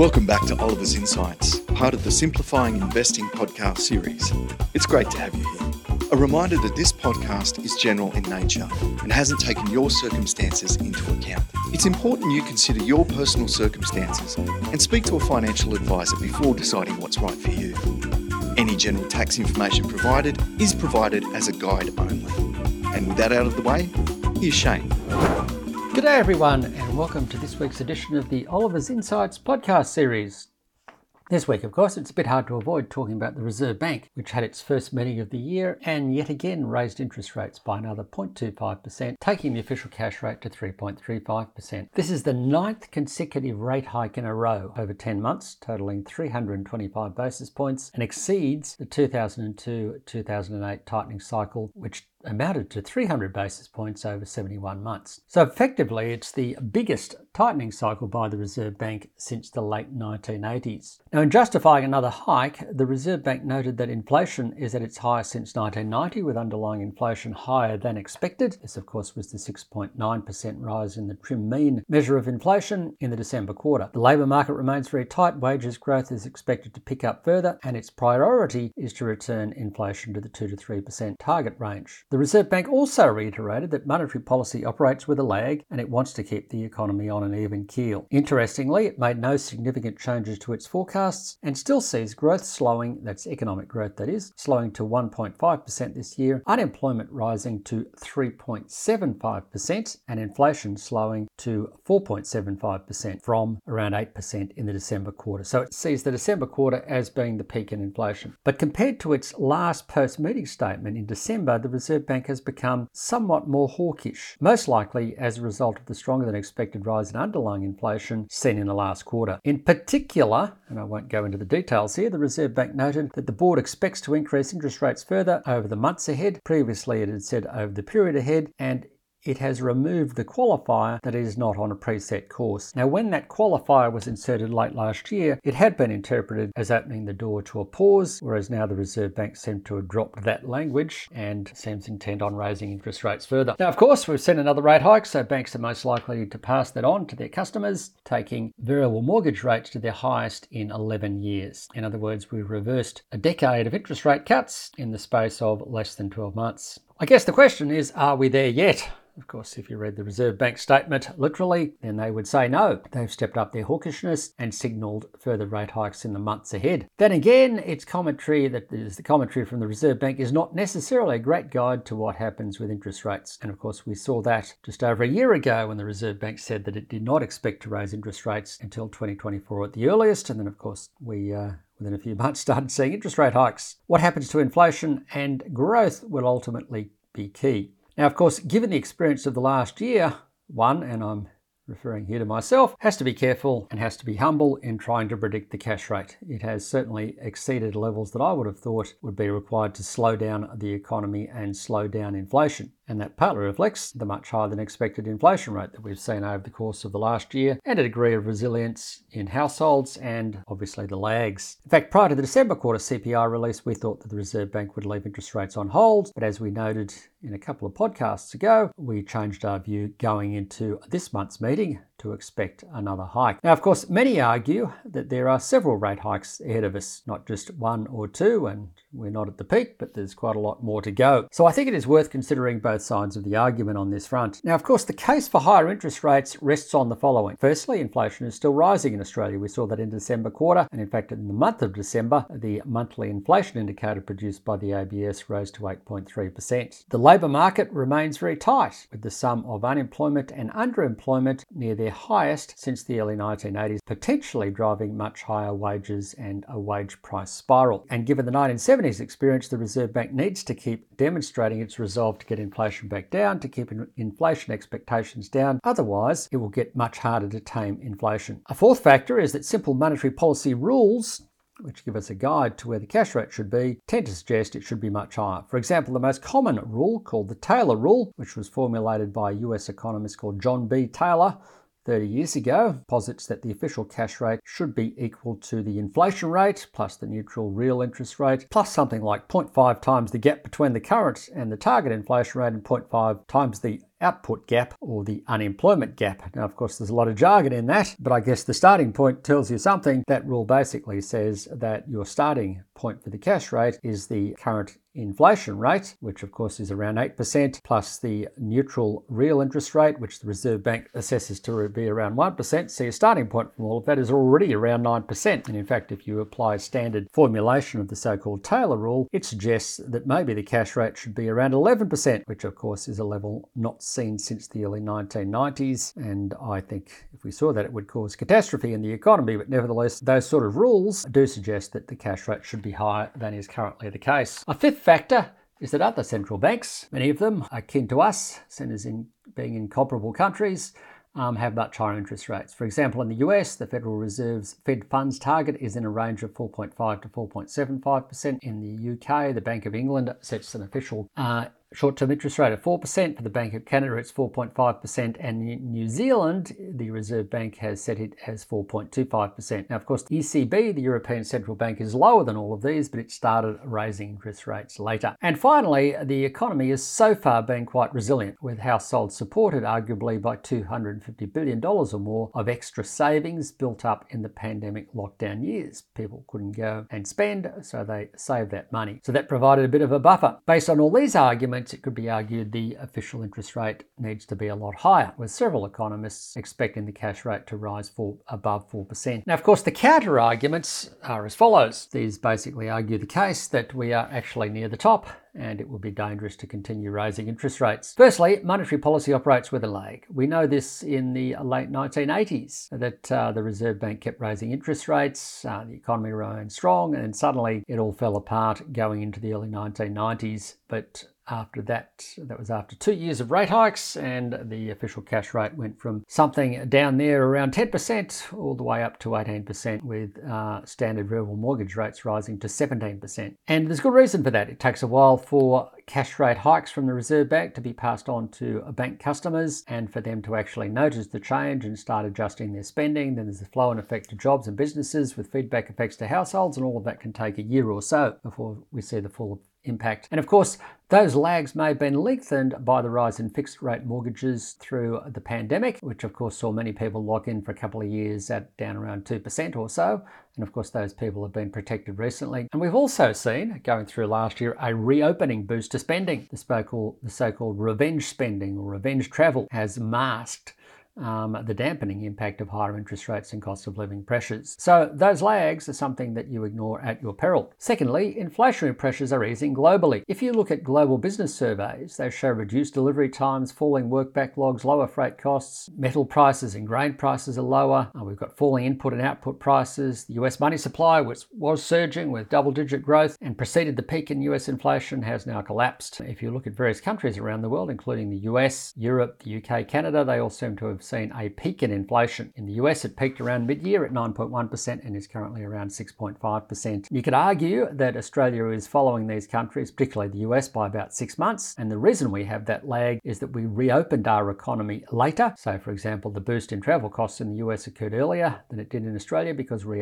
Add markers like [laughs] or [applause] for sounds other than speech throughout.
Welcome back to Oliver's Insights, part of the Simplifying Investing podcast series. It's great to have you here. A reminder that this podcast is general in nature and hasn't taken your circumstances into account. It's important you consider your personal circumstances and speak to a financial advisor before deciding what's right for you. Any general tax information provided is provided as a guide only. And with that out of the way, here's Shane. Good day, everyone, and welcome to this week's edition of the Oliver's Insights podcast series. This week, of course, it's a bit hard to avoid talking about the Reserve Bank, which had its first meeting of the year and yet again raised interest rates by another 0.25%, taking the official cash rate to 3.35%. This is the ninth consecutive rate hike in a row over 10 months, totaling 325 basis points, and exceeds the 2002 2008 tightening cycle, which amounted to 300 basis points over 71 months. So effectively, it's the biggest tightening cycle by the Reserve Bank since the late 1980s. Now, in justifying another hike, the Reserve Bank noted that inflation is at its highest since 1990, with underlying inflation higher than expected. This, of course, was the 6.9% rise in the trimmed mean measure of inflation in the December quarter. The labour market remains very tight, wages growth is expected to pick up further, and its priority is to return inflation to the 2 to 3% target range. The Reserve Bank also reiterated that monetary policy operates with a lag and it wants to keep the economy on an even keel. Interestingly, it made no significant changes to its forecasts and still sees growth slowing, that's economic growth that is, slowing to 1.5% this year, unemployment rising to 3.75%, and inflation slowing to 4.75% from around 8% in the December quarter. So it sees the December quarter as being the peak in inflation. But compared to its last post meeting statement in December, the Reserve Bank has become somewhat more hawkish, most likely as a result of the stronger than expected rise in underlying inflation seen in the last quarter. In particular, and I won't go into the details here, the Reserve Bank noted that the board expects to increase interest rates further over the months ahead. Previously, it had said over the period ahead, and it has removed the qualifier that it is not on a preset course. Now, when that qualifier was inserted late last year, it had been interpreted as opening the door to a pause, whereas now the Reserve Bank seemed to have dropped that language and seems intent on raising interest rates further. Now, of course, we've seen another rate hike, so banks are most likely to pass that on to their customers, taking variable mortgage rates to their highest in 11 years. In other words, we've reversed a decade of interest rate cuts in the space of less than 12 months. I guess the question is, are we there yet? Of course, if you read the Reserve Bank statement literally, then they would say no. They've stepped up their hawkishness and signalled further rate hikes in the months ahead. Then again, its commentary that is the commentary from the Reserve Bank is not necessarily a great guide to what happens with interest rates. And of course, we saw that just over a year ago when the Reserve Bank said that it did not expect to raise interest rates until 2024 at the earliest. And then, of course, we uh, within a few [laughs] months started seeing interest rate hikes. What happens to inflation and growth will ultimately be key. Now, of course, given the experience of the last year, one, and I'm referring here to myself, has to be careful and has to be humble in trying to predict the cash rate. It has certainly exceeded levels that I would have thought would be required to slow down the economy and slow down inflation and that partly reflects the much higher than expected inflation rate that we've seen over the course of the last year and a degree of resilience in households and obviously the lags. In fact, prior to the December quarter CPI release, we thought that the Reserve Bank would leave interest rates on hold, but as we noted in a couple of podcasts ago, we changed our view going into this month's meeting to expect another hike. Now, of course, many argue that there are several rate hikes ahead of us, not just one or two, and we're not at the peak, but there's quite a lot more to go. So I think it is worth considering both sides of the argument on this front. Now, of course, the case for higher interest rates rests on the following. Firstly, inflation is still rising in Australia. We saw that in December quarter, and in fact, in the month of December, the monthly inflation indicator produced by the ABS rose to 8.3%. The labour market remains very tight, with the sum of unemployment and underemployment near their highest since the early 1980s, potentially driving much higher wages and a wage price spiral. And given the 1970s, experience, the Reserve Bank needs to keep demonstrating its resolve to get inflation back down, to keep inflation expectations down. Otherwise, it will get much harder to tame inflation. A fourth factor is that simple monetary policy rules which give us a guide to where the cash rate should be, tend to suggest it should be much higher. For example, the most common rule, called the Taylor Rule, which was formulated by a US economist called John B. Taylor, 30 years ago posits that the official cash rate should be equal to the inflation rate plus the neutral real interest rate plus something like 0.5 times the gap between the current and the target inflation rate and 0.5 times the output gap or the unemployment gap. Now, of course, there's a lot of jargon in that, but I guess the starting point tells you something. That rule basically says that your starting point for the cash rate is the current inflation rate, which of course is around 8%, plus the neutral real interest rate, which the Reserve Bank assesses to be around 1%. So your starting point from all of that is already around 9%. And in fact, if you apply standard formulation of the so called Taylor rule, it suggests that maybe the cash rate should be around 11%, which of course is a level not seen since the early 1990s. And I think if we saw that, it would cause catastrophe in the economy. But nevertheless, those sort of rules do suggest that the cash rate should be higher than is currently the case. A fifth factor is that other central banks, many of them akin to us, centers in being in comparable countries, um, have much higher interest rates. For example, in the US, the Federal Reserve's Fed funds target is in a range of 4.5 to 4.75%. In the UK, the Bank of England sets an official uh, Short-term interest rate of 4%. For the Bank of Canada, it's 4.5%. And in New Zealand, the Reserve Bank has set it as 4.25%. Now, of course, the ECB, the European Central Bank, is lower than all of these, but it started raising interest rates later. And finally, the economy has so far been quite resilient, with households supported arguably by $250 billion or more of extra savings built up in the pandemic lockdown years. People couldn't go and spend, so they saved that money. So that provided a bit of a buffer. Based on all these arguments, it could be argued the official interest rate needs to be a lot higher, with several economists expecting the cash rate to rise for above 4%. Now, of course, the counter arguments are as follows. These basically argue the case that we are actually near the top and it would be dangerous to continue raising interest rates. Firstly, monetary policy operates with a lag. We know this in the late 1980s that uh, the Reserve Bank kept raising interest rates, uh, the economy remained strong, and suddenly it all fell apart going into the early 1990s. But after that, that was after two years of rate hikes, and the official cash rate went from something down there around 10% all the way up to 18%, with uh, standard variable mortgage rates rising to 17%. And there's good reason for that. It takes a while for cash rate hikes from the Reserve Bank to be passed on to bank customers and for them to actually notice the change and start adjusting their spending. Then there's the flow and effect to jobs and businesses with feedback effects to households, and all of that can take a year or so before we see the full impact. And of course, those lags may have been lengthened by the rise in fixed rate mortgages through the pandemic, which of course saw many people lock in for a couple of years at down around 2% or so. And of course, those people have been protected recently. And we've also seen, going through last year, a reopening boost to spending. The so-called revenge spending or revenge travel has masked um, the dampening impact of higher interest rates and cost of living pressures. So those lags are something that you ignore at your peril. Secondly, inflationary pressures are easing globally. If you look at global business surveys, they show reduced delivery times, falling work backlogs, lower freight costs, metal prices and grain prices are lower. Uh, we've got falling input and output prices. The US money supply, which was surging with double digit growth and preceded the peak in US inflation, has now collapsed. If you look at various countries around the world, including the US, Europe, the UK, Canada, they all seem to have seen a peak in inflation. In the US, it peaked around mid year at 9.1% and is currently around 6.5%. You could argue that Australia is following these countries, particularly the US, by about six months. And the reason we have that lag is that we reopened our economy later. So, for example, the boost in travel costs in the US occurred earlier than it did in Australia because we,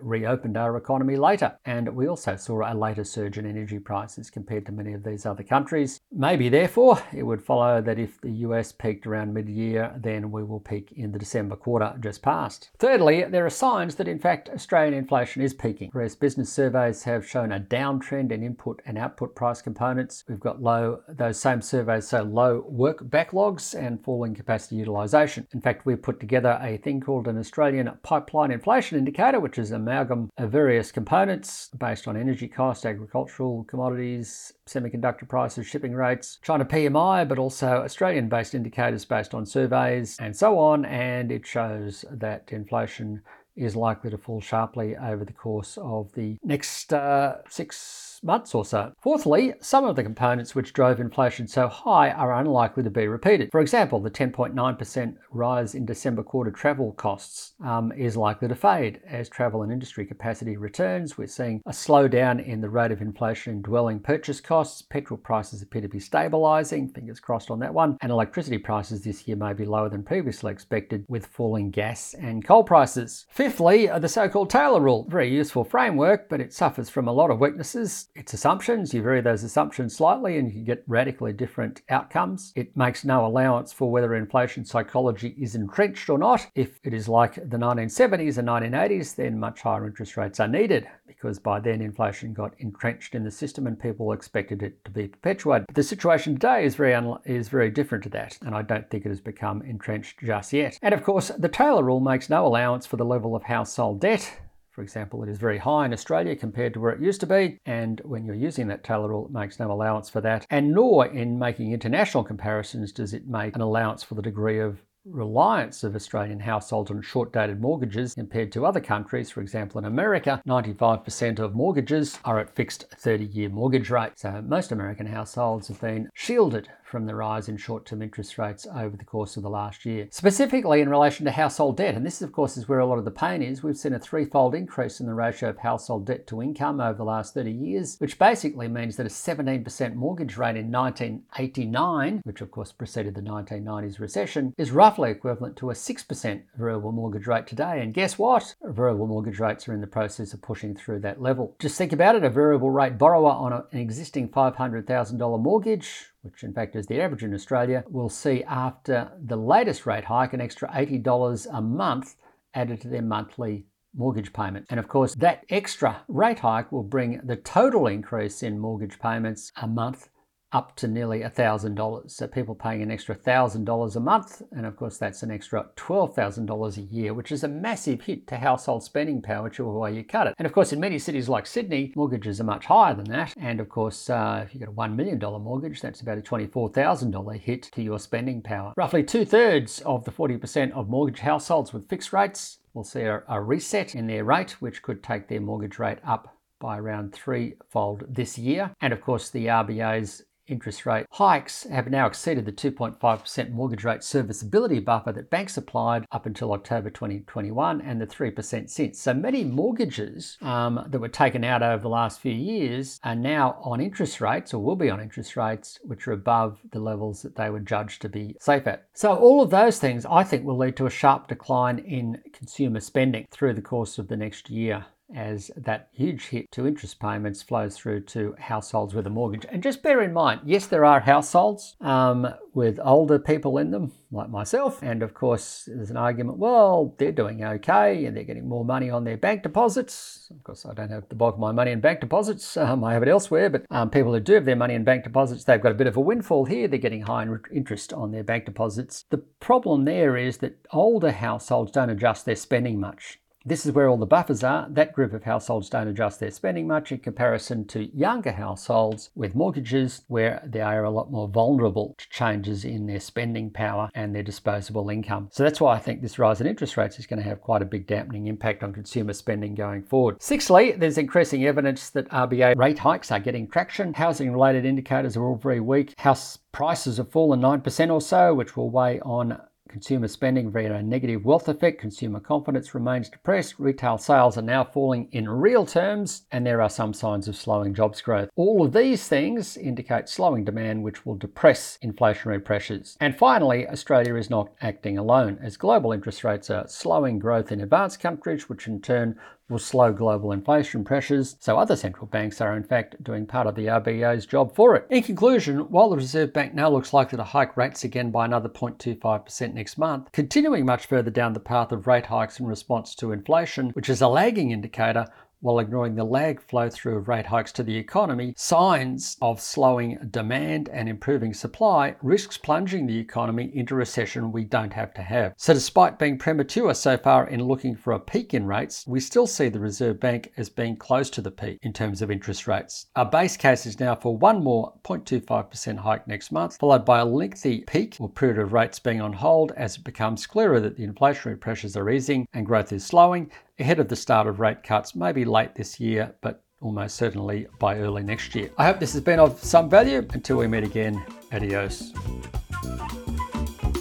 reopened our economy later. And we also saw a later surge in energy prices compared to many of these other countries. Maybe, therefore, it would follow that if the US peaked around mid year, then we will peak in the December quarter just past. Thirdly, there are signs that in fact Australian inflation is peaking. Whereas business surveys have shown a downtrend in input and output price components, we've got low, those same surveys show low work backlogs and falling capacity utilisation. In fact, we've put together a thing called an Australian pipeline inflation indicator, which is an amalgam of various components based on energy costs, agricultural commodities, semiconductor prices, shipping rates, China PMI, but also Australian based indicators based on surveys and so on. And it shows that inflation is likely to fall sharply over the course of the next uh, six months or so. Fourthly, some of the components which drove inflation so high are unlikely to be repeated. For example, the 10.9% rise in December quarter travel costs um, is likely to fade as travel and industry capacity returns. We're seeing a slowdown in the rate of inflation in dwelling purchase costs. Petrol prices appear to be stabilising, fingers crossed on that one, and electricity prices this year may be lower than previously expected with falling gas and coal prices. Fifthly, the so called Taylor rule, very useful framework, but it suffers from a lot of weaknesses its assumptions. You vary those assumptions slightly and you get radically different outcomes. It makes no allowance for whether inflation psychology is entrenched or not. If it is like the 1970s and 1980s, then much higher interest rates are needed because by then inflation got entrenched in the system and people expected it to be perpetuated. But the situation today is very un- is very different to that, and I don't think it has become entrenched just yet. And of course, the Taylor rule makes no allowance for the level of household debt for example, it is very high in Australia compared to where it used to be, and when you're using that Taylor rule, it makes no allowance for that. And nor in making international comparisons does it make an allowance for the degree of reliance of Australian households on short dated mortgages compared to other countries. For example, in America, 95% of mortgages are at fixed 30 year mortgage rates. So most American households have been shielded from the rise in short term interest rates over the course of the last year. Specifically in relation to household debt, and this, of course, is where a lot of the pain is, we've seen a threefold increase in the ratio of household debt to income over the last 30 years, which basically means that a 17% mortgage rate in 1989, which of course preceded the 1990s recession, is roughly equivalent to a 6% variable mortgage rate today. And guess what? Variable mortgage rates are in the process of pushing through that level. Just think about it a variable rate borrower on an existing $500,000 mortgage which in fact is the average in Australia, will see after the latest rate hike an extra $80 a month added to their monthly mortgage payment. And of course, that extra rate hike will bring the total increase in mortgage payments a month up to nearly $1,000. So people paying an extra $1,000 a month, and of course that's an extra $12,000 a year, which is a massive hit to household spending power, whichever way you cut it. And of course in many cities like Sydney, mortgages are much higher than that. And of course, uh, if you've got a $1 million mortgage, that's about a $24,000 hit to your spending power. Roughly two thirds of the 40% of mortgage households with fixed rates will see a, a reset in their rate, which could take their mortgage rate up by around threefold this year. And of course, the RBA's interest rate hikes have now exceeded the 2.5% mortgage rate serviceability buffer that banks applied up until October 2021 and the 3% since. So many mortgages um, that were taken out over the last few years are now on interest rates or will be on interest rates which are above the levels that they were judged to be safe at. So all of those things I think will lead to a sharp decline in consumer spending through the course of the next year as that huge hit to interest payments flows through to households with a mortgage. And just bear in mind, yes, there are households um, with older people in them, like myself. And of course, there's an argument well, they're doing okay and they're getting more money on their bank deposits. Of course, I don't have the bulk of my money in bank deposits, um, I have it elsewhere. But um, people who do have their money in bank deposits, they've got a bit of a windfall here. They're getting high interest on their bank deposits. The problem there is that older households don't adjust their spending much. This is where all the buffers are. That group of households don't adjust their spending much in comparison to younger households with mortgages, where they are a lot more vulnerable to changes in their spending power and their disposable income. So that's why I think this rise in interest rates is going to have quite a big dampening impact on consumer spending going forward. Sixthly, there's increasing evidence that RBA rate hikes are getting traction. Housing related indicators are all very weak. House prices have fallen 9% or so, which will weigh on consumer spending via a negative wealth effect. Consumer confidence remains depressed. Retail sales are now falling in real terms, and there are some signs of slowing jobs growth. All of these things indicate slowing demand, which will depress inflationary pressures. And finally, Australia is not acting alone, as global interest rates are slowing growth in advanced countries, which in turn will slow global inflation pressures, so other central banks are in fact doing part of the RBA's job for it. In conclusion, while the Reserve Bank now looks likely to hike rates again by another 0.25% next month, continuing much further down the path of rate hikes in response to inflation, which is a lagging indicator, while ignoring the lag flow through of rate hikes to the economy, signs of slowing demand and improving supply risks plunging the economy into recession we don't have to have. So, despite being premature so far in looking for a peak in rates, we still see the Reserve Bank as being close to the peak in terms of interest rates. Our base case is now for one more 0.25% hike next month, followed by a lengthy peak or period of rates being on hold as it becomes clearer that the inflationary pressures are easing and growth is slowing, ahead of the start of rate cuts, maybe late this year, but almost certainly by early next year. I hope this has been of some value. Until we meet again, adios.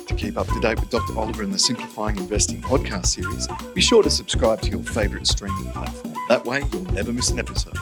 To keep up to date with Dr. Oliver and the Simplifying Investing podcast series, be sure to subscribe to your favourite streaming platform. That way, you'll never miss an episode.